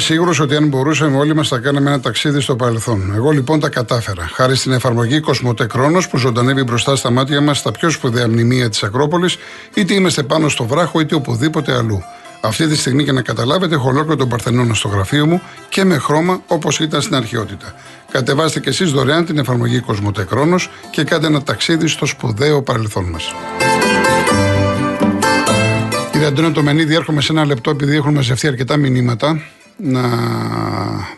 σίγουρος ότι αν μπορούσαμε όλοι μας θα κάναμε ένα ταξίδι στο παρελθόν. Εγώ λοιπόν τα κατάφερα. Χάρη στην εφαρμογή Κοσμοτέ Κρόνο που ζωντανεύει μπροστά στα μάτια μας στα πιο σπουδαία μνημεία της Ακρόπολης, είτε είμαστε πάνω στο βράχο είτε οπουδήποτε αλλού. Αυτή τη στιγμή, για να καταλάβετε, έχω ολόκληρο τον Παρθενώνα στο γραφείο μου και με χρώμα όπως ήταν στην αρχαιότητα. Κατεβάστε και εσείς δωρεάν την εφαρμογή Κοσμοτέ Κρόνο και κάντε ένα ταξίδι στο σπουδαίο παρελθόν μας. Κύριε Αντώνιο Τομενίδη, έρχομαι σε ένα λεπτό επειδή έχουν μαζευτεί αρκετά μηνύματα να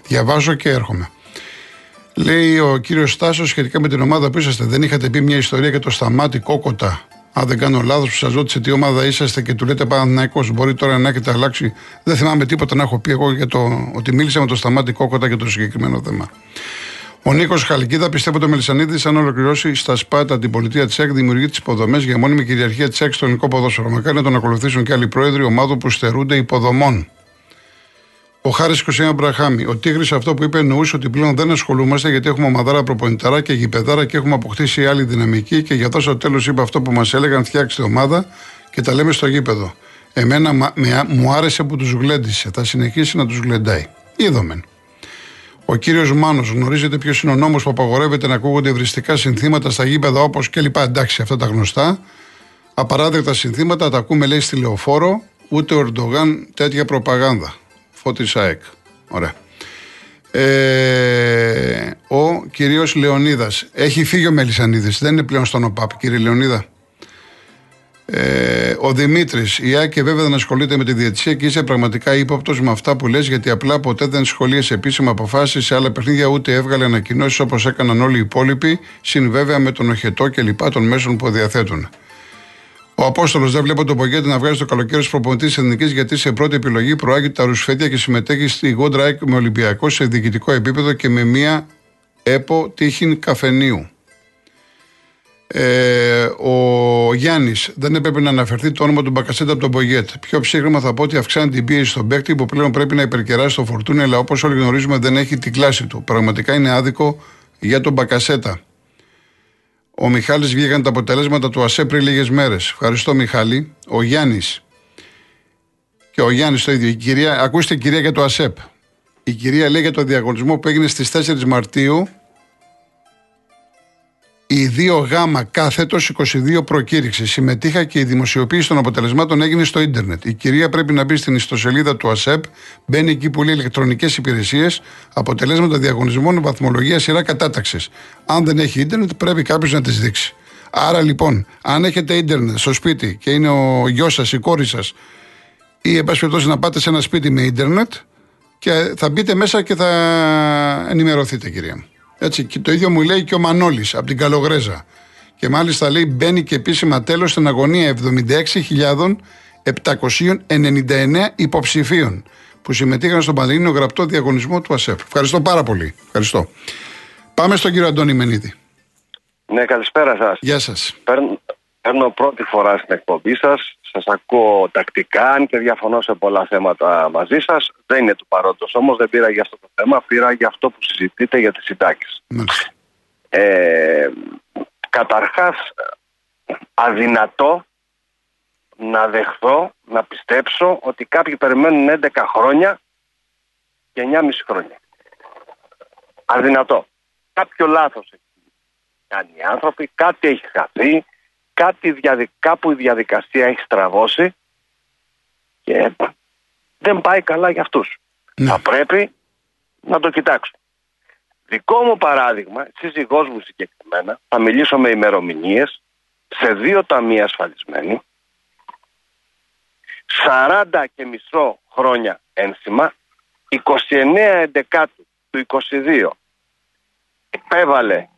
διαβάζω και έρχομαι. Λέει ο κύριος Στάσος σχετικά με την ομάδα που είσαστε. Δεν είχατε πει μια ιστορία για το σταμάτη κόκοτα. Αν δεν κάνω λάθος, που σας ρώτησε τι ομάδα είσαστε και του λέτε Παναθυναϊκό. Μπορεί τώρα να έχετε αλλάξει. Δεν θυμάμαι τίποτα να έχω πει εγώ για το ότι μίλησα με το σταμάτη κόκοτα για το συγκεκριμένο θέμα. Ο Νίκος Χαλκίδα πιστεύω ότι ο Μελισανίδη, αν ολοκληρώσει στα Σπάτα την πολιτεία της ΕΚ, δημιουργεί τις υποδομές για μόνιμη κυριαρχία της ΕΚ στο ελληνικό ποδόσφαιρο. Μακάρι να τον ακολουθήσουν και άλλοι πρόεδροι ομάδων που στερούνται υποδομών. Ο Χάρης Κωσέα Μπραχάμι. Ο Τίγρης αυτό που είπε εννοούσε ότι πλέον δεν ασχολούμαστε γιατί έχουμε ομαδάρα προπονηταρά και γηπεδάρα και έχουμε αποκτήσει άλλη δυναμική και για αυτό στο τέλος είπε αυτό που μας έλεγαν φτιάξτε ομάδα και τα λέμε στο γήπεδο. Εμένα με, μου άρεσε που τους γλέντισε. Θα συνεχίσει να τους γλεντάει. Είδομεν. Ο κύριος Μάνος γνωρίζετε ποιος είναι ο νόμος που απαγορεύεται να ακούγονται ευρυστικά συνθήματα στα γήπεδα όπως κλπ. Εντάξει, αυτά τα γνωστά. Απαράδεκτα συνθήματα τα ακούμε λέει στη λεωφόρο, ούτε ο Ερντογάν τέτοια προπαγάνδα. Φώτη ΑΕΚ. Ωραία. Ε, ο κυρίω Λεωνίδας. Έχει φύγει ο Μελισανίδης. Δεν είναι πλέον στον ΟΠΑΠ, κύριε Λεωνίδα. Ε, ο Δημήτρης, η Άκη βέβαια δεν ασχολείται με τη διαιτησία και είσαι πραγματικά ύποπτος με αυτά που λες, γιατί απλά ποτέ δεν σχολίασε επίσημα αποφάσεις σε άλλα παιχνίδια, ούτε έβγαλε ανακοινώσεις όπως έκαναν όλοι οι υπόλοιποι, συν βέβαια με τον οχετό και λοιπά των μέσων που διαθέτουν. Ο Απόστολος δεν βλέπω τον Πογκέτη να βγάζει το καλοκαίρι προπονητής τη Εθνικής γιατί σε πρώτη επιλογή προάγει τα ρουσφέτια και συμμετέχει στη Γόντρα με Ολυμπιακό σε διοικητικό επίπεδο και με μία έπο τύχην καφενείου. Ε, ο Γιάννης δεν έπρεπε να αναφερθεί το όνομα του Μπακασέτα από τον Πογέτ. Πιο ψύχρεμα θα πω ότι αυξάνει την πίεση στον παίκτη που πλέον πρέπει να υπερκεράσει το φορτούνι, αλλά όπως όλοι γνωρίζουμε δεν έχει την κλάση του. Πραγματικά είναι άδικο για τον Μπακασέτα. Ο Μιχάλης βγήκαν τα αποτελέσματα του ΑΣΕ πριν λίγες μέρες. Ευχαριστώ, Μιχάλη. Ο Γιάννης. Και ο Γιάννης το ίδιο. Η κυρία, ακούστε, κυρία για το ΑΣΕΠ. Η κυρία λέει για το διαγωνισμό που έγινε στις 4 Μαρτίου η 2Γ κάθετος 22 προκήρυξης. Συμμετείχα και η δημοσιοποίηση των αποτελεσμάτων έγινε στο ίντερνετ. Η κυρία πρέπει να μπει στην ιστοσελίδα του ΑΣΕΠ, μπαίνει εκεί που λέει ηλεκτρονικές υπηρεσίες, αποτελέσματα διαγωνισμών, βαθμολογία, σειρά κατάταξης. Αν δεν έχει ίντερνετ, πρέπει κάποιος να τις δείξει. Άρα λοιπόν, αν έχετε ίντερνετ στο σπίτι και είναι ο γιος σας, η κόρη σας, ή εν να πάτε σε ένα σπίτι με ίντερνετ και θα μπείτε μέσα και θα ενημερωθείτε, κυρία μου. Έτσι, και το ίδιο μου λέει και ο Μανώλης από την Καλογρέζα. Και μάλιστα λέει μπαίνει και επίσημα τέλος στην αγωνία 76.799 υποψηφίων που συμμετείχαν στον Πανελλήνιο γραπτό διαγωνισμό του ΑΣΕΦ. Ευχαριστώ πάρα πολύ. Ευχαριστώ. Πάμε στον κύριο Αντώνη Μενίδη. Ναι, καλησπέρα σας. Γεια σας. Παίρνω πρώτη φορά στην εκπομπή σας. Σας ακούω τακτικά, αν και διαφωνώ σε πολλά θέματα μαζί σας. Δεν είναι του παρόντος όμως, δεν πήρα για αυτό το θέμα. Πήρα για αυτό που συζητείτε για τις συντάξεις. Ε, Καταρχάς, αδυνατό να δεχθώ, να πιστέψω ότι κάποιοι περιμένουν 11 χρόνια και 9,5 χρόνια. Αδυνατό. Κάποιο λάθος έχει κάνει οι άνθρωποι, κάτι έχει χαθεί, κάτι κάπου η διαδικασία έχει στραβώσει και δεν πάει καλά για αυτούς. Ναι. Θα πρέπει να το κοιτάξουν. Δικό μου παράδειγμα, σύζυγός μου συγκεκριμένα, θα μιλήσω με ημερομηνίες σε δύο ταμεία ασφαλισμένοι, 40 και μισό χρόνια ένσημα, 29 εντεκάτου του 22 επέβαλε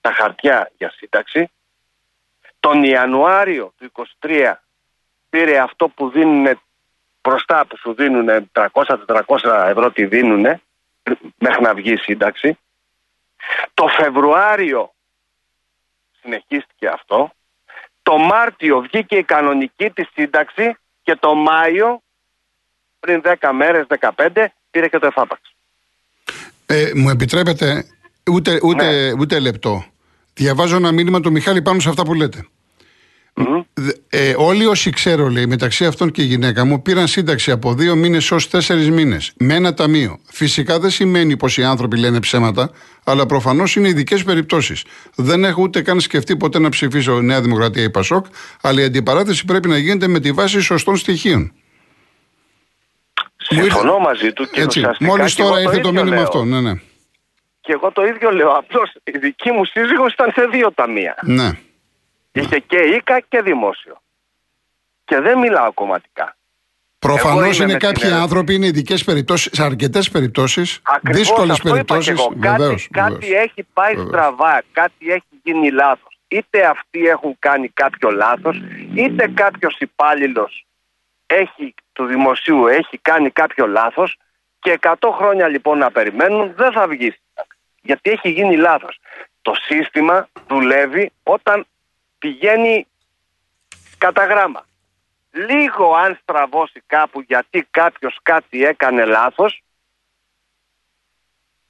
τα χαρτιά για σύνταξη τον Ιανουάριο του 23 πήρε αυτό που δίνουν μπροστά που σου δίνουν 300-400 ευρώ τι δίνουν μέχρι να βγει η σύνταξη. Το Φεβρουάριο συνεχίστηκε αυτό. Το Μάρτιο βγήκε η κανονική της σύνταξη και το Μάιο πριν 10 μέρες, 15 πήρε και το εφάπαξ. Ε, μου επιτρέπετε ούτε, ούτε, ναι. ούτε λεπτό. Διαβάζω ένα μήνυμα του Μιχάλη πάνω σε αυτά που λέτε. Ε, όλοι όσοι ξέρω, λέει, μεταξύ αυτών και η γυναίκα μου, πήραν σύνταξη από δύο μήνες έω τέσσερις μήνες με ένα ταμείο. Φυσικά δεν σημαίνει πως οι άνθρωποι λένε ψέματα, αλλά προφανώς είναι ειδικές περιπτώσεις. Δεν έχω ούτε καν σκεφτεί ποτέ να ψηφίσω Νέα Δημοκρατία ή Πασόκ, αλλά η αντιπαράθεση πρέπει να γίνεται με τη βάση σωστών στοιχείων. Συμφωνώ μαζί του και Μόλις τώρα ήρθε το, το μήνυμα λέω. αυτό. Ναι, ναι. Και εγώ το ίδιο λέω. Απλώς η δική μου σύζυγος ήταν σε δύο ταμεία. Ναι. Είχε και οίκα και δημόσιο. Και δεν μιλάω κομματικά. Προφανώς είναι κάποιοι άνθρωποι, είναι ειδικές περιπτώσεις, σε αρκετές περιπτώσεις, δύσκολες περιπτώσεις. Κάτι, κάτι έχει πάει στραβά, κάτι έχει γίνει λάθος. Είτε αυτοί έχουν κάνει κάποιο λάθος, είτε κάποιος υπάλληλος έχει, του δημοσίου έχει κάνει κάποιο λάθος και 100 χρόνια λοιπόν να περιμένουν δεν θα βγει. Γιατί έχει γίνει λάθος. Το σύστημα δουλεύει όταν πηγαίνει κατά γράμμα. Λίγο αν στραβώσει κάπου γιατί κάποιος κάτι έκανε λάθος,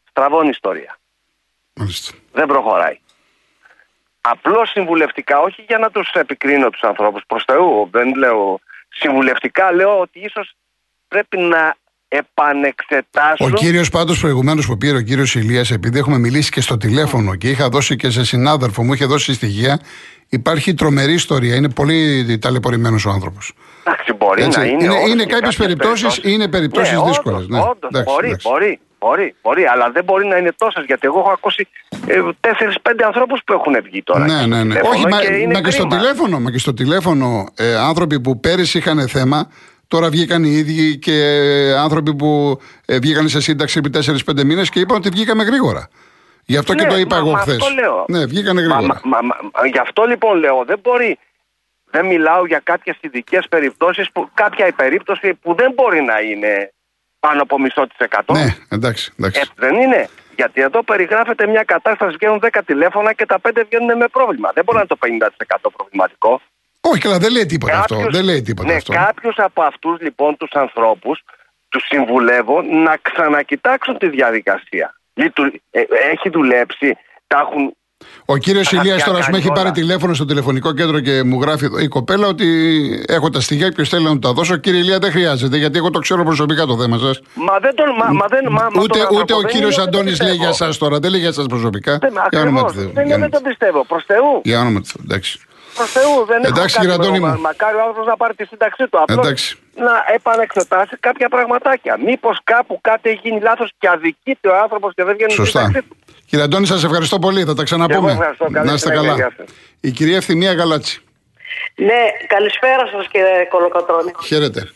στραβώνει ιστορία. Δεν προχωράει. Απλώς συμβουλευτικά, όχι για να τους επικρίνω τους ανθρώπους προς Θεού, δεν λέω συμβουλευτικά, λέω ότι ίσως πρέπει να επανεξετάσουν. Ο κύριος πάντως προηγουμένως που πήρε ο κύριος Ηλίας, επειδή έχουμε μιλήσει και στο τηλέφωνο και είχα δώσει και σε συνάδελφο μου, είχε δώσει στοιχεία, υπάρχει τρομερή ιστορία. Είναι πολύ ταλαιπωρημένος ο άνθρωπος. Εντάξει, μπορεί να είναι. Είναι, είναι κάποιες περιπτώσει είναι περιπτώσεις ναι, δύσκολες. Ναι, μπορεί, μπορεί, μπορεί, μπορεί, αλλά δεν μπορεί να είναι τόσες γιατί εγώ έχω ακούσει ε, 4-5 ανθρώπους που έχουν βγει τώρα. Ναι, ναι, ναι. Όχι, μα, και, μα και στο τηλέφωνο, μα και στο τηλέφωνο ε, άνθρωποι που πέρυσι είχαν θέμα Τώρα βγήκαν οι ίδιοι και άνθρωποι που ε, βγήκαν σε σύνταξη επί 4-5 μήνες και είπαν ότι βγήκαμε γρήγορα. Γι' αυτό και ναι, το είπα εγώ χθες. Ναι, βγήκανε γρήγορα. Μα, μα, γι' αυτό λοιπόν λέω, δεν μπορεί. Δεν μιλάω για κάποιες ειδικές περιπτώσεις, κάποια περίπτωση που δεν μπορεί να είναι πάνω από μισό της εκατό. Ναι, εντάξει. εντάξει. Έτσι δεν είναι. Γιατί εδώ περιγράφεται μια κατάσταση, βγαίνουν 10 τηλέφωνα και τα 5 βγαίνουν με πρόβλημα. Δεν μπορεί να είναι το 50% προβληματικό. Όχι, καλά, δεν λέει τίποτα αυτό. Δεν λέει τίποτα ναι, αυτό. Κάποιου από αυτούς λοιπόν τους ανθρώπους τους συμβουλεύω να ξανακοιτάξουν τη διαδικασία. Ε, έχει δουλέψει, τα έχουν ο κύριος Ηλίας τώρα με έχει πάρει τηλέφωνο στο τηλεφωνικό κέντρο και μου γράφει η κοπέλα ότι έχω τα στοιχεία και θέλει να μου τα δώσω. Κύριε Ηλία δεν χρειάζεται γιατί εγώ το ξέρω προσωπικά το θέμα σας. Μα δεν τον. Μα, μα δεν, μα, ούτε ούτε ο κύριος Αντώνης λέει για εσά τώρα, δεν λέει για εσά προσωπικά. Δεν, δεν, δεν το πιστεύω. Προς Θεού. Για όνομα του εντάξει. Προ Θεού δεν Εντάξει, κύριε Αντώνη μου. Μακάρι ο άνθρωπος να πάρει τη σύνταξή του. Απλώς Εντάξει. να επανεξετάσει κάποια πραγματάκια. Μήπως κάπου κάτι έχει γίνει λάθος και αδικείται ο άνθρωπος και δεν βγαίνει Σωστά. σύνταξή του. Κύριε Αντώνη, σας ευχαριστώ πολύ. Θα τα ξαναπούμε. Να είστε καλά. Η κυρία Ευθυμία Γαλάτση. Ναι, καλησπέρα σας κύριε Κολοκοτρώνη. Χαίρετε.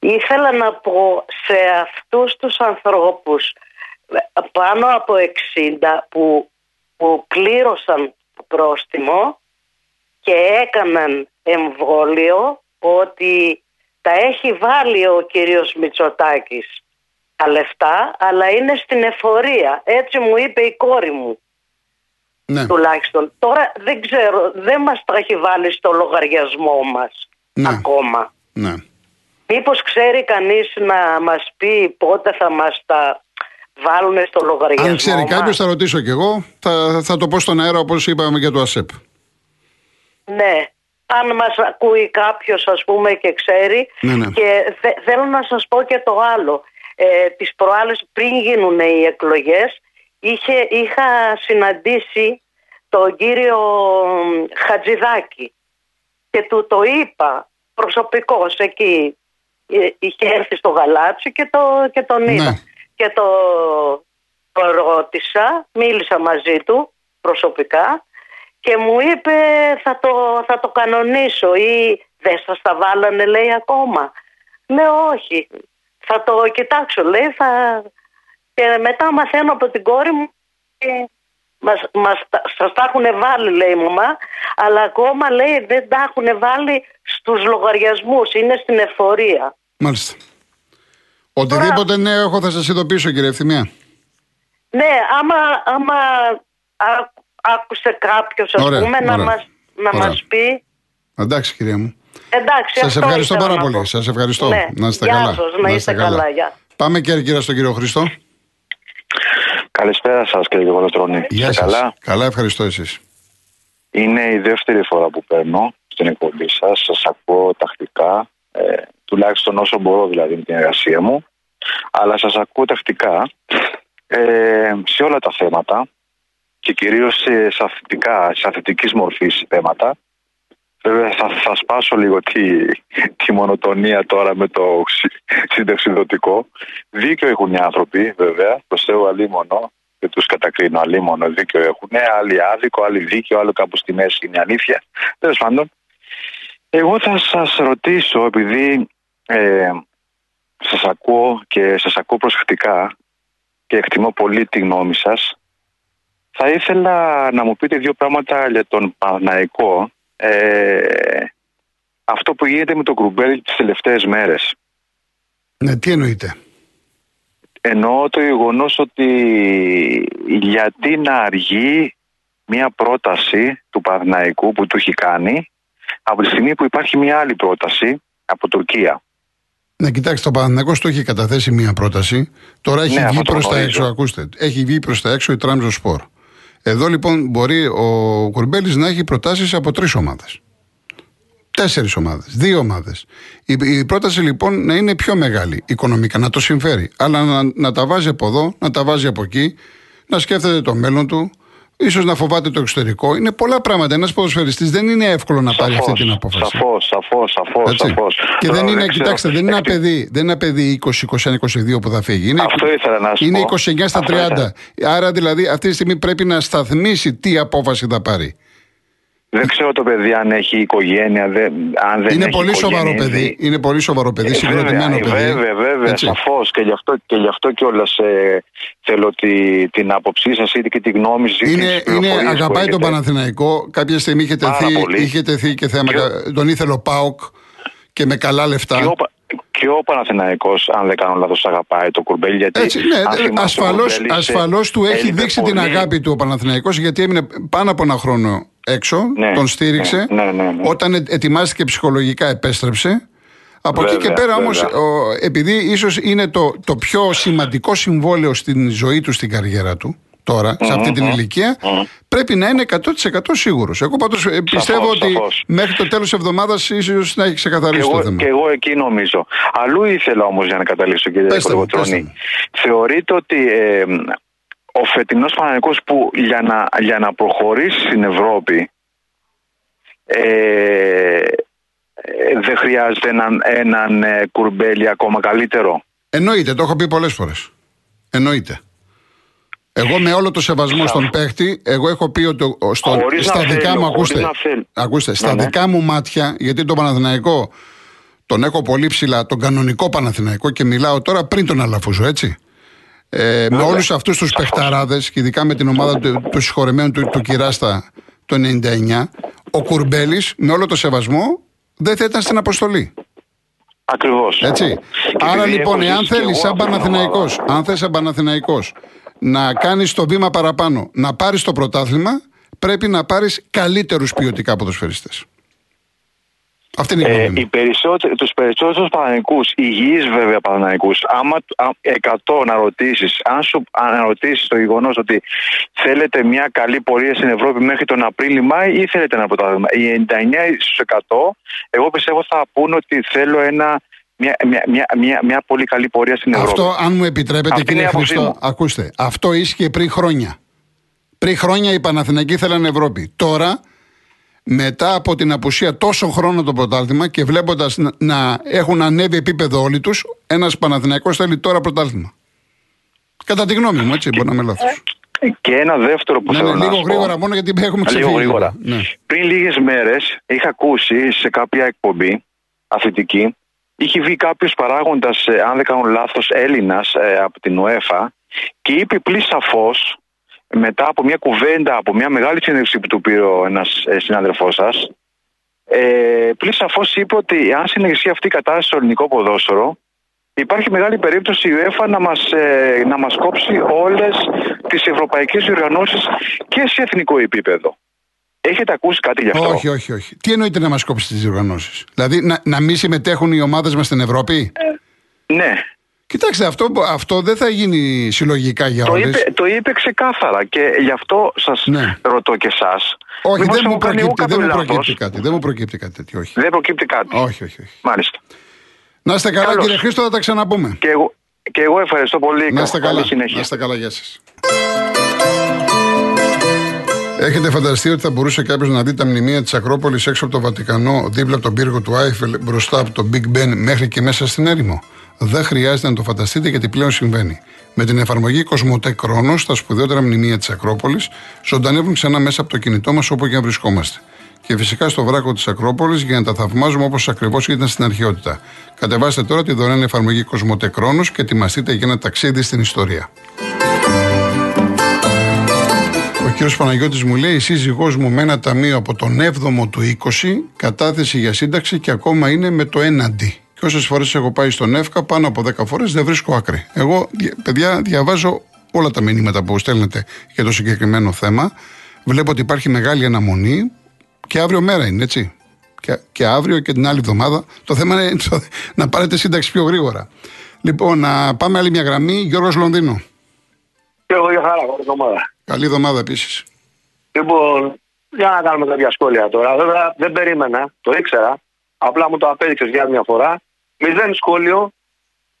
Ήθελα να πω σε αυτούς τους ανθρώπους πάνω από 60 που, που πλήρωσαν πρόστιμο και έκαναν εμβόλιο ότι τα έχει βάλει ο κύριος Μητσοτάκης τα λεφτά αλλά είναι στην εφορία έτσι μου είπε η κόρη μου ναι. τουλάχιστον τώρα δεν ξέρω δεν μας τα έχει βάλει στο λογαριασμό μας ναι. ακόμα ναι. Μήπως ξέρει κανείς να μας πει πότε θα μας τα βάλουν στο λογαριασμό Αν ξέρει κάποιος θα ρωτήσω κι εγώ θα, θα το πω στον αέρα όπως είπαμε για το ΑΣΕΠ ναι. Αν μας ακούει κάποιος ας πούμε και ξέρει ναι, ναι. και θέλω να σας πω και το άλλο. Ε, τις προάλλες πριν γίνουν οι εκλογές είχε, είχα συναντήσει τον κύριο Χατζηδάκη και του το είπα προσωπικός εκεί ε, είχε έρθει στο γαλάτσι και, το, και τον είδα ναι. και το, το ρώτησα μίλησα μαζί του προσωπικά και μου είπε θα το, θα το κανονίσω ή δεν σας τα βάλανε λέει ακόμα. Λέω όχι, θα το κοιτάξω λέει θα... και μετά μαθαίνω από την κόρη μου και μας, μας, σας τα έχουν βάλει λέει η μαμά αλλά ακόμα λέει δεν τα έχουν βάλει στους λογαριασμούς, είναι στην εφορία. Μάλιστα. Οτιδήποτε νέο έχω θα σας ειδοποιήσω κύριε Ευθυμία. Ναι, άμα, άμα άκουσε κάποιος, ας πούμε, να μα να μας πει. Εντάξει, κυρία μου. Εντάξει, Σας ευχαριστώ πάρα πολύ. Σας ευχαριστώ. Ναι. Να είστε καλά. Σας, να είστε καλά. Πάμε και κύριε στον κύριο Χριστό. Καλησπέρα σας, κύριε Κολοτρόνη. Γεια σας. Καλά; καλά, ευχαριστώ εσείς. Είναι η δεύτερη φορά που παίρνω στην εκπομπή σας. Σας ακούω τακτικά, ε, τουλάχιστον όσο μπορώ δηλαδή με την εργασία μου. Αλλά σας ακούω τακτικά ε, σε όλα τα θέματα και κυρίως σε, σε, σε αθλητική μορφής θέματα. Βέβαια θα, θα σπάσω λίγο τη, τη μονοτονία τώρα με το συνταξιδοτικό. Δίκιο έχουν οι άνθρωποι βέβαια, το Θεό αλίμονο και τους κατακρίνω αλίμονο δίκιο έχουν. Άλλοι άδικο, άλλοι δίκιο, άλλο κάπου στη μέση είναι αλήθεια. Τέλος πάντων, εγώ θα σας ρωτήσω, επειδή ε, σας ακούω και σας ακούω προσεκτικά και εκτιμώ πολύ τη γνώμη σας, θα ήθελα να μου πείτε δύο πράγματα για τον Παναϊκό. Ε, αυτό που γίνεται με τον Κρουμπέλ τις τελευταίες μέρες. Ναι, τι εννοείτε; Εννοώ το γεγονός ότι γιατί να αργεί μια πρόταση του Παναϊκού που του έχει κάνει από τη στιγμή που υπάρχει μια άλλη πρόταση από Τουρκία. Ναι, κοιτάξτε, ο Παναθυνακό του έχει καταθέσει μια πρόταση. Τώρα έχει ναι, βγει προς τα έξω, ακούστε. Έχει βγει προς τα έξω η Τράμζο Σπορ. Εδώ λοιπόν μπορεί ο Κουρμπέλης να έχει προτάσεις από τρεις ομάδες. Τέσσερις ομάδες, δύο ομάδες. Η, η, πρόταση λοιπόν να είναι πιο μεγάλη οικονομικά, να το συμφέρει. Αλλά να, να τα βάζει από εδώ, να τα βάζει από εκεί, να σκέφτεται το μέλλον του, ίσως να φοβάται το εξωτερικό. Είναι πολλά πράγματα. Ένας ποδοσφαιριστής δεν είναι εύκολο να πάρει αυτή την απόφαση. Σαφώς, σαφώς, σαφώς. Και δεν είναι, κοιτάξτε, δεν είναι ένα παιδί, δεν είναι ένα παιδί 20, 21, 22 που θα φύγει. Είναι, Αυτό ήθελα να σου Είναι 29 στα 30. Άρα δηλαδή αυτή τη στιγμή πρέπει να σταθμίσει τι απόφαση θα πάρει. Δεν ξέρω το παιδί αν έχει οικογένεια, δεν, αν δεν είναι έχει πολύ σοβαρό παιδί. Είναι πολύ σοβαρό παιδί, ε, συγκροτημένο παιδί. Βέβαια, βέβαια, σαφώς. Και γι' αυτό, και γι αυτό κιόλας ε, θέλω τη, την άποψή σας ή και τη γνώμη σας. Είναι, είναι αγαπάει τον Παναθηναϊκό. Κάποια στιγμή είχε τεθεί, είχε τεθεί και θέμα. Και... Τον ήθελε ο Πάοκ και με καλά λεφτά. Και ο, και ο Παναθηναϊκός, αν δεν κάνω λάθος, αγαπάει το κουρμπέλι. Γιατί Έτσι, ναι, ασφαλώς, ασφαλώς του έχει δείξει την αγάπη του ο Παναθηναϊκός γιατί έμεινε πάνω από ένα χρόνο έξω, ναι, τον στήριξε. Ναι, ναι, ναι, ναι. Όταν ετοιμάστηκε ψυχολογικά επέστρεψε. Από εκεί και πέρα όμως, επειδή ίσως είναι το, το πιο σημαντικό συμβόλαιο στην ζωή του, στην καριέρα του, τώρα, σε αυτή την ηλικια πρέπει να είναι 100% σίγουρος. Εγώ πάντως ε, πιστεύω ότι μέχρι το τέλος της εβδομάδας ίσως να έχει ξεκαθαρίσει το θέμα. Και εγώ εκεί νομίζω. Αλλού ήθελα όμως για να καταλήξω, κύριε Κολοβοτρόνη. Θεωρείτε ότι ε, ο φετινός Παναγικός που για να, για να προχωρήσει στην Ευρώπη ε, ε δεν χρειάζεται έναν, έναν ε, κουρμπέλι ακόμα καλύτερο. Εννοείται, το έχω πει πολλές φορές. Εννοείται. Εγώ με όλο το σεβασμό στον παίχτη, εγώ έχω πει ότι στο, στα δικά μου, ακούστε, ακούστε στα ναι, ναι. δικά μου μάτια, γιατί τον Παναθηναϊκό τον έχω πολύ ψηλά, τον κανονικό Παναθηναϊκό και μιλάω τώρα πριν τον Αλαφούζο, έτσι. Ε, με όλους αυτούς τους παιχταράδες και ειδικά με την ομάδα του, τους συγχωρεμένου του, του Κυράστα το 99, ο Κουρμπέλης, με όλο το σεβασμό, δεν θα ήταν στην αποστολή. Ακριβώς. Έτσι. Άρα λοιπόν, εάν θέλεις σαν Παναθηναϊκός, αν θες σαν Παναθηναϊκός να κάνεις το βήμα παραπάνω, να πάρεις το πρωτάθλημα, πρέπει να πάρεις καλύτερους ποιοτικά ποδοσφαιριστές. Αυτή είναι η ε, οι περισσότεροι, τους περισσότερους Παναναϊκούς, υγιείς βέβαια Παναναϊκούς, άμα 100 να ρωτήσεις, αν σου αναρωτήσεις το γεγονός ότι θέλετε μια καλή πορεία στην Ευρώπη μέχρι τον Απρίλιο-Μάη ή θέλετε ένα πρωτάθλημα. Οι 99 στους 100, εγώ πιστεύω θα πούνε ότι θέλω ένα μια, μια, μια, μια, μια πολύ καλή πορεία στην Ευρώπη. Αυτό, αν μου επιτρέπετε, Αυτή κύριε Χριστό, ακούστε. Αυτό ίσχυε πριν χρόνια. Πριν χρόνια οι Παναθηναϊκοί θέλαν Ευρώπη. Τώρα μετά από την απουσία τόσων χρόνων το πρωτάθλημα και βλέποντας να, έχουν ανέβει επίπεδο όλοι τους, ένας Παναθηναϊκός θέλει τώρα πρωτάθλημα. Κατά τη γνώμη μου, έτσι, μπορεί να είμαι λάθος. Και ένα δεύτερο που ναι, θέλω ναι, λίγο γρήγορα μόνο γιατί έχουμε ξεφύγει. Λίγο γρήγορα. Ναι. Πριν λίγες μέρες είχα ακούσει σε κάποια εκπομπή αθλητική, είχε βγει κάποιος παράγοντας, ε, αν δεν κάνω λάθος, Έλληνας ε, από την ΟΕΦΑ και είπε πλήρω σαφώς μετά από μια κουβέντα, από μια μεγάλη συνέντευξη που του πήρε ένας ε, συνάδελφός σας, ε, πλήρω σαφώς είπε ότι αν συνεχιστεί αυτή η κατάσταση στο ελληνικό ποδόσφαιρο, υπάρχει μεγάλη περίπτωση η UEFA να μας, ε, να μας κόψει όλες τις ευρωπαϊκές διοργανώσεις και σε εθνικό επίπεδο. Έχετε ακούσει κάτι γι' αυτό; Όχι, όχι, όχι. Τι εννοείται να μας κόψει τις διοργανώσεις; Δηλαδή να, να μην συμμετέχουν οι ομάδες μας στην Ευρώπη; Ε, ναι. Κοιτάξτε, αυτό, αυτό δεν θα γίνει συλλογικά για Το όλες. είπε, το είπε ξεκάθαρα και γι' αυτό σας Ναι. ρωτώ και εσά. Όχι, δεν μου, προκύπτει, δεν μου προκύπτει κάτι. Δεν μου προκύπτει κάτι τέτοιο. Όχι. Δεν προκύπτει κάτι. όχι, όχι, όχι. Μάλιστα. Να είστε καλά, Καλώς. κύριε Χρήστο, θα τα ξαναπούμε. Και εγώ, και εγώ ευχαριστώ πολύ. Να είστε Καλή καλά. συνέχεια. Να είστε καλά, γεια σας. Έχετε φανταστεί ότι θα μπορούσε κάποιος να δει τα μνημεία της Ακρόπολης έξω από το Βατικανό, δίπλα από τον πύργο του Άιφελ, μπροστά από το Big Ben μέχρι και μέσα στην έρημο; Δεν χρειάζεται να το φανταστείτε γιατί πλέον συμβαίνει. Με την εφαρμογή Κοσμοτέ Κρόνος, τα σπουδαιότερα μνημεία της Ακρόπολης ζωντανεύουν ξανά μέσα από το κινητό μας όπου και αν βρισκόμαστε. Και φυσικά στο βράκο της Ακρόπολης για να τα θαυμάζουμε όπως ακριβώς ήταν στην αρχαιότητα. Κατεβάστε τώρα τη δωρεάν εφαρμογή Κοσμοτέ Κρόνος και ετοιμαστείτε για ένα ταξίδι στην ιστορία. Ο κύριος Παναγιώτης μου λέει: Η σύζυγός μου με ένα ταμείο από τον 7ο του 20 κατάθεση για σύνταξη και ακόμα είναι με το έναντι. Και όσες φορές έχω πάει στον ΕΦΚΑ, πάνω από 10 φορές δεν βρίσκω άκρη. Εγώ, δια- παιδιά, διαβάζω όλα τα μηνύματα που στέλνετε για το συγκεκριμένο θέμα. Βλέπω ότι υπάρχει μεγάλη αναμονή και αύριο μέρα είναι, έτσι. Και, και αύριο και την άλλη εβδομάδα. Το θέμα είναι το- να πάρετε σύνταξη πιο γρήγορα. Λοιπόν, να πάμε άλλη μια γραμμή. Γιώργος Λονδίνο. Και εγώ για χαρά, καλή εβδομάδα. Καλή εβδομάδα επίσης. Λοιπόν, για να κάνουμε κάποια σχόλια τώρα. Βέβαια δεν περίμενα, το ήξερα. Απλά μου το απέδειξες για μια φορά. Μηδέν σχόλιο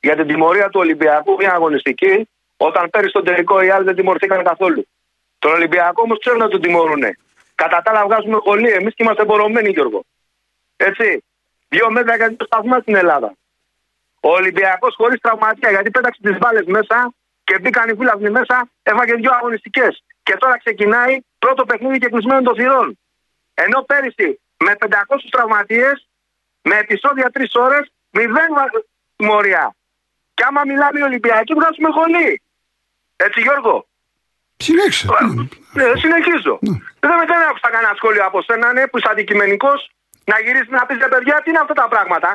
για την τιμωρία του Ολυμπιακού, μια αγωνιστική, όταν πέρυσι στον τελικό οι άλλοι δεν τιμωρηθήκαν καθόλου. Τον Ολυμπιακό όμως ξέρουν να τον τιμωρούν. Κατά τα άλλα βγάζουμε χολή. Εμείς και είμαστε μπορωμένοι, Γιώργο. Έτσι. Δύο μέτρα για δύο σταθμά στην Ελλάδα. Ο Ολυμπιακός χωρίς τραυματία γιατί πέταξε τις μπάλες μέσα και μπήκαν οι φίλαθλοι μέσα, έφαγε δύο αγωνιστικές. Και τώρα ξεκινάει πρώτο παιχνίδι και κλεισμένο των θυρών. Ενώ πέρυσι με 500 τραυματίες, με επεισόδια τρεις ώρες, μηδέν βα- τιμωρία. Και άμα μιλάμε οι Ολυμπιακοί, βγάζουμε χολή. Έτσι, Γιώργο. Συνέχισε. Ναι, συνεχίζω. Δεν, δεν άκουσα κανένα σχόλιο από σένα, ναι, που είσαι αντικειμενικός, να γυρίσει να πεις ρε παιδιά, τι είναι αυτά τα πράγματα.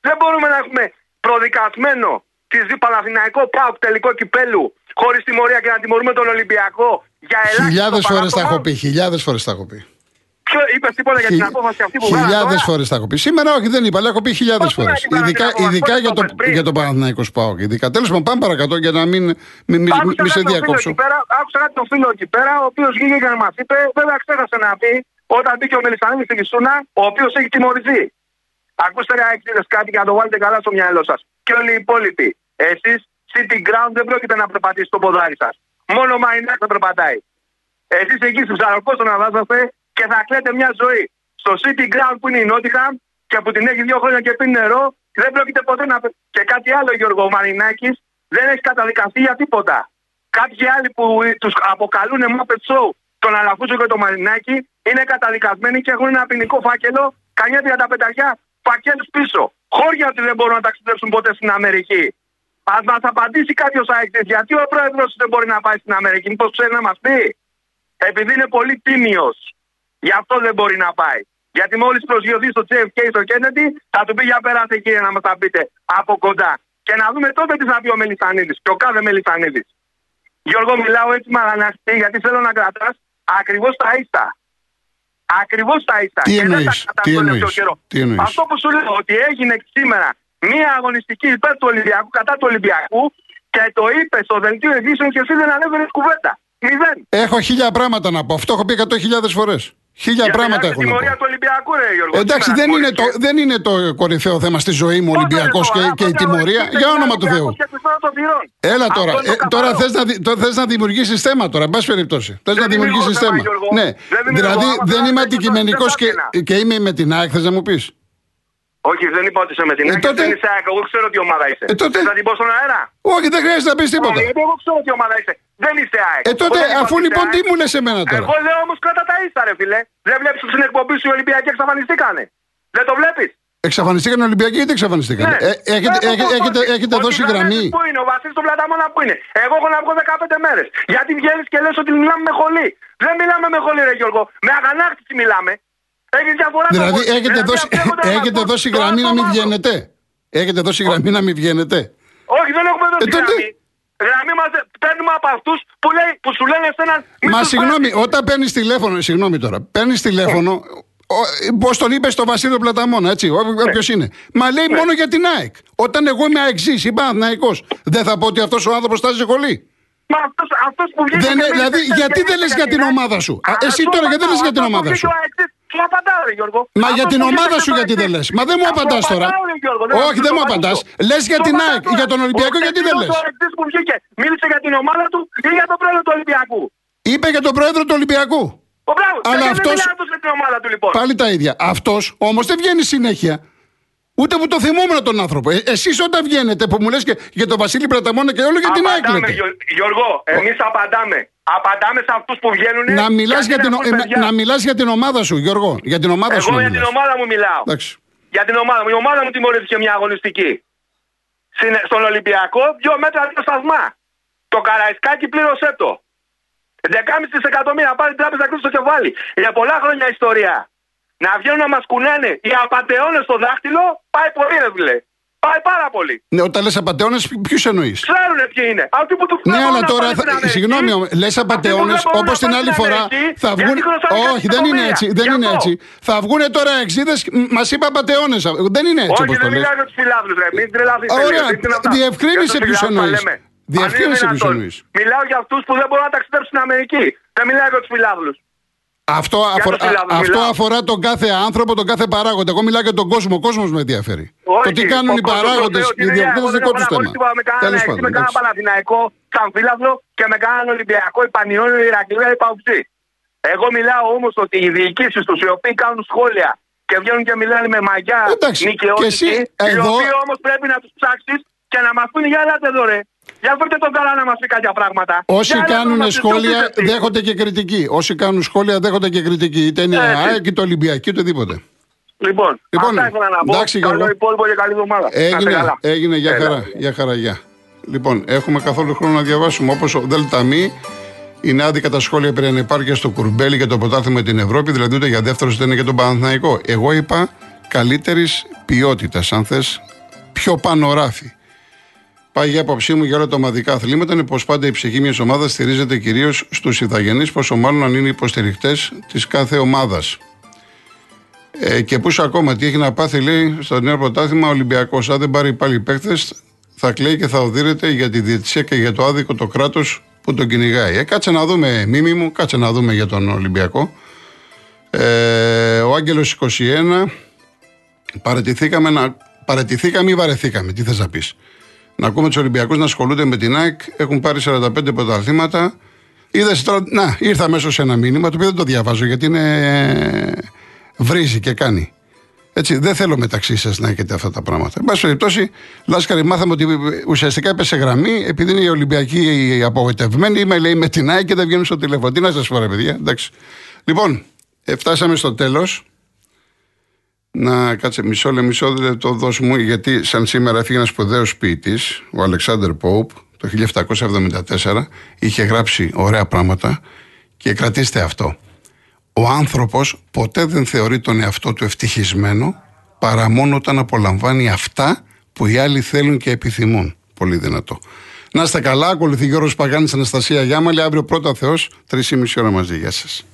Δεν μπορούμε να έχουμε προδικασμένο τη Ζή Παναθηναϊκό ΠΑΟΚ τελικό κυπέλου χωρίς τιμωρία και να τιμωρούμε τον Ολυμπιακό για ελάχιστο. Χιλιάδες φορές τα παράπονο. έχω πει. Χιλιάδες φορές τα έχω πει. Ποιο είπες τίποτα για την απόφαση αυτή που βγάλατε Χιλιάδες τώρα; φορές τα έχω πει. Σήμερα όχι, δεν είπα, αλλά έχω πει χιλιάδες Πώς φορές. να την Ειδικά, παραδείγμα, ειδικά πώς για, το το, πες πριν; για το Παναθηναϊκό Σπάοκ. Ειδικά. Τέλος πάντων, πάμε παρακάτω για να μην, μην, μην, Άκουσα μην σε κάτι τον φίλο διακόψω. εκεί πέρα, άκουσα κάτι τον φίλο εκεί πέρα, ο οποίος βγήκε και μας είπε, βέβαια ξέχασε να πει, όταν μπήκε ο Μελισανίδης στη Λισούνα, ο οποίος έχει τιμωρηθεί. Ακούστε ρε αεξίδες κάτι και να το βάλετε καλά στο μυαλό σας. Και όλοι οι υπόλοιποι. Εσείς, City Ground δεν πρόκειται να περπατήσει το ποδάρι σας. Μόνο Μαϊνάκ θα περπατάει. Εσείς εκεί στους Ψαροκό τον αναβάζετε και θα κλαίτε μια ζωή. Στο City Ground που είναι η Νότιχαμ και που την έχει δύο χρόνια και πίνει νερό, δεν πρόκειται ποτέ να. Και κάτι άλλο, Γιώργο Μαρινάκης, δεν έχει καταδικαστεί για τίποτα. Κάποιοι άλλοι που τους αποκαλούν Muppet Show, τον Αλαφούζο και τον Μαρινάκη, είναι καταδικασμένοι και έχουν ένα ποινικό φάκελο, κανιά 35 φακέλους πίσω. Χώρια ότι δεν μπορούν να ταξιδέψουν ποτέ στην Αμερική. Α μας απαντήσει κάποιος αεκτή, γιατί ο πρόεδρος δεν μπορεί να πάει στην Αμερική, μήπως ξέρει να μας πει; Επειδή είναι πολύ τίμιος. Γι' αυτό δεν μπορεί να πάει. Γιατί μόλις προσγειωθεί στο JFK στο Kennedy, θα του πει για περάστε κύριε να μας τα πείτε από κοντά. Και να δούμε τότε τι θα πει ο Μελισανίδης και ο κάθε Μελισανίδης. Γιώργο, μιλάω έτσι μαλαναστή γιατί θέλω να κρατάς ακριβώς τα ίσα. Ακριβώς τα ίσα. Τι Και δεν τα εννοείς, κρατάς τι τον εννοείς, τελευταίο καιρό. τι εννοείς. Αυτό που σου λέω ότι έγινε σήμερα μία αγωνιστική υπέρ του Ολυμπιακού κατά του Ολυμπιακού και το είπε στο δελτίο ειδήσεων και εσύ δεν ανέβαινες κουβέντα. Μηδέν. Έχω χίλια πράγματα να πω. Αυτό έχω πει 100.000 φορές. Χίλια Για πράγματα την έχω να τιμωρία πω. του Ολυμπιακού, ρε Γιώργο. Εντάξει, Σήμερα δεν είναι, το, τιμωρήθηκε. δεν είναι το κορυφαίο θέμα στη ζωή μου ο Ολυμπιακός Πότε και, τώρα, και η πότε τιμωρία. αγωνιστική Για όνομα του τελικά Θεού. Ολυμπιακός και κλεισμένο των θυρών. Έλα Αυτό τώρα. είναι το Ε, τώρα καθαρό. θες να, δι- το- θες να δημιουργήσεις θέμα τώρα, εν πάση περιπτώσει. Θες να δημιουργώ δημιουργήσεις θέμα, θέμα. Γιώργο. Ναι. Δεν δημιουργώ. Δηλαδή Άμα δεν θέλω είμαι να αντικειμενικό δεν και, θα και είμαι με την ΑΕΚ, θες να μου πεις. Όχι, δεν είπα ότι είσαι με την Ε, ΑΕΚ. τότε- Δεν είσαι ΑΕΚ. Εγώ ξέρω τι ομάδα είσαι. Ε, τότε- Θες να την πω στον αέρα. Όχι, δεν χρειάζεται να πεις τίποτα. Όχι, γιατί εγώ ξέρω τι ομάδα είσαι. Δεν είσαι ΑΕΚ. Ε, τότε Εγώ δεν είπα αφού ότι λοιπόν είσαι τι ΑΕΚ. μου λε εμένα τώρα; Εγώ λέω όμως κράτα τα ίσα, ρε φιλέ. Δεν βλέπεις στην εκπομπή σου οι Ολυμπιακοί εξαφανιστήκανε. Δεν το βλέπεις. Εξαφανιστήκαν οι Ολυμπιακοί ή δεν εξαφανιστήκαν. Ναι. Ε, έχετε, Ε, έχετε, πώς, έχετε, πώς, έχετε ο δώσει Τηγανάκης γραμμή. Πού είναι, ο Βασίλης του Πλαταμόνα που είναι. Εγώ έχω να βγω 15 μέρες. Γιατί βγαίνεις και λες ότι μιλάμε με χολή. Δεν μιλάμε με χολή, ρε Γιώργο. Με αγανάκτηση μιλάμε. Έχεις διαφορά το Δηλαδή χολή. έχετε Δηλαδή, δώσει, βλέπονται να έχετε μας δώσει πούν το γραμμή να άσπρο μην μαύρο. βγαίνετε. Έχετε δώσει γραμμή να μην βγαίνετε. Όχι, δεν έχουμε δώσει Ε, τότε- γραμμή. Γραμμή μας παίρνουμε από αυτούς που, λέει- που σου λένε σε έναν. μη Μα τους συγγνώμη, πάρεις. όταν παίρνεις τηλέφωνο, συγγνώμη τώρα, παίρνεις τηλέφωνο, Πώς τον είπες στο Βασίλειο Πλαταμόνα, έτσι, όποιος είναι. Μα λέει μόνο για την ΑΕΚ. Όταν εγώ είμαι αεξή ή Παναθυναϊκό, δεν θα πω ότι αυτός ο άνθρωπος θα σε κολλή. Μα αυτός, αυτός που βγήκε Δεν, και ε, δηλαδή, μίλησε γιατί δεν λε για την ομάδα σου. Α, Εσύ τώρα, γιατί δεν λε για την ομάδα σου. Του απαντάω, ρε Γιώργο. Μα για Αυτός την που ομάδα βγήκε σου στο γιατί δεν λε. εξής. Μα δεν μου Αφού απαντά τώρα. απαντάω, ρε Γιώργο, ναι, Όχι, να δεν σου μου το απαντά. απαντήσω. Λε για Το την απαντάω ΑΕΚ, τώρα. για τον Ολυμπιακό, Ο γιατί δεν λε. τεχνικός ορατής που βγήκε, μίλησε για την ομάδα του ή για τον πρόεδρο του Ολυμπιακού. Είπε για τον πρόεδρο του Ολυμπιακού. Ο μπράβο, Αλλά γιατί αυτός- δεν μιλάει αυτός με την ομάδα του λοιπόν. Πάλι τα ίδια. Αυτό όμω δεν βγαίνει συνέχεια. Ούτε που το θυμόμουν τον άνθρωπο. Ε, Εσείς όταν βγαίνετε που μου λες και για τον Βασίλη Πραταμόνα και όλο για την ΑΕΚ Απαντάμε, λέτε. Γιω- Γιώργο, εμείς απαντάμε. Απαντάμε σε αυτούς που βγαίνουν. Να μιλάς γιατί για, δεν την, ακούν ε, παιδιά. να, να μιλάς για την ομάδα σου, Γιώργο. Για την ομάδα σου. Εγώ να για την μιλάς. ομάδα μου μιλάω. Εντάξει. Για την ομάδα μου. Η ομάδα μου τιμωρήθηκε μια αγωνιστική. Στην- Στον Ολυμπιακό, δύο μέτρα δύο σταθμά. Το Καραϊσκάκι πλήρωσέ το. 11,5 δισεκατομμύρια πάρει η τράπεζα κρούσει στο κεφάλι. Για πολλά χρόνια ιστορία. Να βγαίνουν να μας κουνάνε οι απαταιώνε στο δάχτυλο, πάει πολύ, ρε φίλε. Πάει πάρα πολύ. Ναι, όταν λες απαταιώνε, ποιους εννοείς; Ξέρουν ποιοι είναι. Αυτοί που τους Ναι, δεν αλλά μπορούν να τώρα, πάνε θα, στην Αμερική. συγγνώμη, λες Αυτοί που απαταιώνε, δεν μπορούν όπως να την πάνε άλλη στην φορά Αμερική, θα γιατί βγουν. χρωστάνε Όχι, δεν είναι εκατομμύρια. έτσι. Δεν Γι' είναι αυτό. έτσι. Θα βγουν τώρα εξίδε, μας είπα απαταιώνε. Δεν είναι έτσι Όχι, όπως το δεν λες. μιλάω για τους φιλάθλους, ρε. Μην τρελαθείτε. Ωραία, ρε. Τι είναι αυτά. διευκρίνησε Για τους ποιους φιλάθλους εννοείς. τα λέμε. Διευκρίνησε Αν είναι ποιους δυνατόν. εννοείς. Μιλάω για αυτούς που δεν μπορούν να ταξιδέψουν στην Αμερική. Δεν μιλάω για τους φιλάθλους. Αυτό, Για αφορά, τους φιλάθλους αυτό μιλάω. αφορά τον κάθε άνθρωπο, τον κάθε παράγοντα. Εγώ μιλάω για τον κόσμο. Ο κόσμος με ενδιαφέρει. Όχι, το τι κάνουν ο οι κόσμος παράγοντες, λέει οι ότι, ναι, διοικητέ εγώ δεν δικό έχω τους να θέμα. χωρίσω τίποτα Με κανένα Τέλος έξι, πάντων, με κανένα εντάξει. Παναθηναϊκό σαν φίλαθλο και με κανέναν Ολυμπιακό, Ιπανιόνιο, Ηρακλήρα ή Παουξή. Εγώ μιλάω όμως ότι οι διοικήσεις τους, οι οποίοι κάνουν σχόλια και βγαίνουν και μιλάνε με μαγιά Εντάξει, και νικαιότητη, εσύ οι εδώ- οποίοι όμως πρέπει να τους ψάξεις και να μας πούνε για ελάτε εδώ ρε. Για φέρτε τον καλά να μας πει κάποια πράγματα. Όσοι Για ελάτε να κάνουν μας σχόλια συζητήσετε. δέχονται και κριτική. Όσοι κάνουν σχόλια δέχονται και κριτική. Είτε είναι Έτσι. ΑΕΚ είτε Ολυμπιακή, οτιδήποτε. Λοιπόν, Λοιπόν, αυτά ήθελα να πω. εντάξει, Καλό Γιώργο. υπόλοιπο και καλή εβδομάδα. Να είστε Έγινε, καλά. έγινε για Έλα. χαρά. Για χαρά, γεια. Λοιπόν, έχουμε καθόλου χρόνο να διαβάσουμε όπως ο Δέλτα Μη. Είναι άδικα τα σχόλια περί ανεπάρκεια στο κουρμπέλι για το πρωτάθλημα με την Ευρώπη, δηλαδή ούτε για δεύτερο ούτε είναι για τον Παναθηναϊκό. Εγώ είπα καλύτερης ποιότητας, αν θες, πιο πάνω ράφι. Πάει η άποψή μου για όλα τα ομαδικά αθλήματα είναι πως πάντα η ψυχή μιας ομάδας στηρίζεται κυρίως στους ηθαγενείς, πόσο μάλλον αν είναι υποστηριχτές της κάθε ομάδας. Ε, και πού ακόμα, τι έχει να πάθει, λέει, στο νέο πρωτάθλημα ο Ολυμπιακός. Αν δεν πάρει πάλι παίχτες, θα κλαίει και θα οδύρεται για τη διετησία και για το άδικο το κράτος που τον κυνηγάει. Ε, κάτσε να δούμε, μίμη μου, κάτσε να δούμε για τον Ολυμπιακό. Ε, ο Άγγελος 21 παρετηθήκαμε, να, παρετηθήκαμε ή βαρεθήκαμε, τι θες να πεις. Να ακούμε τους Ολυμπιακούς να ασχολούνται με την ΑΕΚ, έχουν πάρει 45 πρωταθλήματα. Είδες τώρα, να, ήρθα αμέσως σε ένα μήνυμα το οποίο δεν το διαβάζω γιατί είναι. βρίζει και κάνει. Έτσι, δεν θέλω μεταξύ σας να έχετε αυτά τα πράγματα. Εν πάση περιπτώσει, Λάσκαρη, μάθαμε ότι ουσιαστικά έπεσε γραμμή επειδή είναι οι Ολυμπιακοί οι απογοητευμένοι. Είμαι λέει με την ΑΕΚ και δεν βγαίνουν στο τηλέφωνο. Τι να σας πω, ρε παιδιά. Εντάξει. Λοιπόν, ε, φτάσαμε στο τέλος. Να κάτσε μισό λεπτό, μισό λεπτό δώσ' μου, γιατί σαν σήμερα έφυγε ένας σπουδαίος ποιητής, ο Αλεξάνδρ Πόουπ, το 1774. Είχε γράψει ωραία πράγματα και κρατήστε αυτό. Ο άνθρωπος ποτέ δεν θεωρεί τον εαυτό του ευτυχισμένο παρά μόνο όταν απολαμβάνει αυτά που οι άλλοι θέλουν και επιθυμούν. Πολύ δυνατό. Να είστε καλά, ακολουθεί Γιώργος Παγάνης Αναστασία Γιάμαλη, αύριο πρώτα Θεός, 3,5 ώρα μαζί. Γεια σας.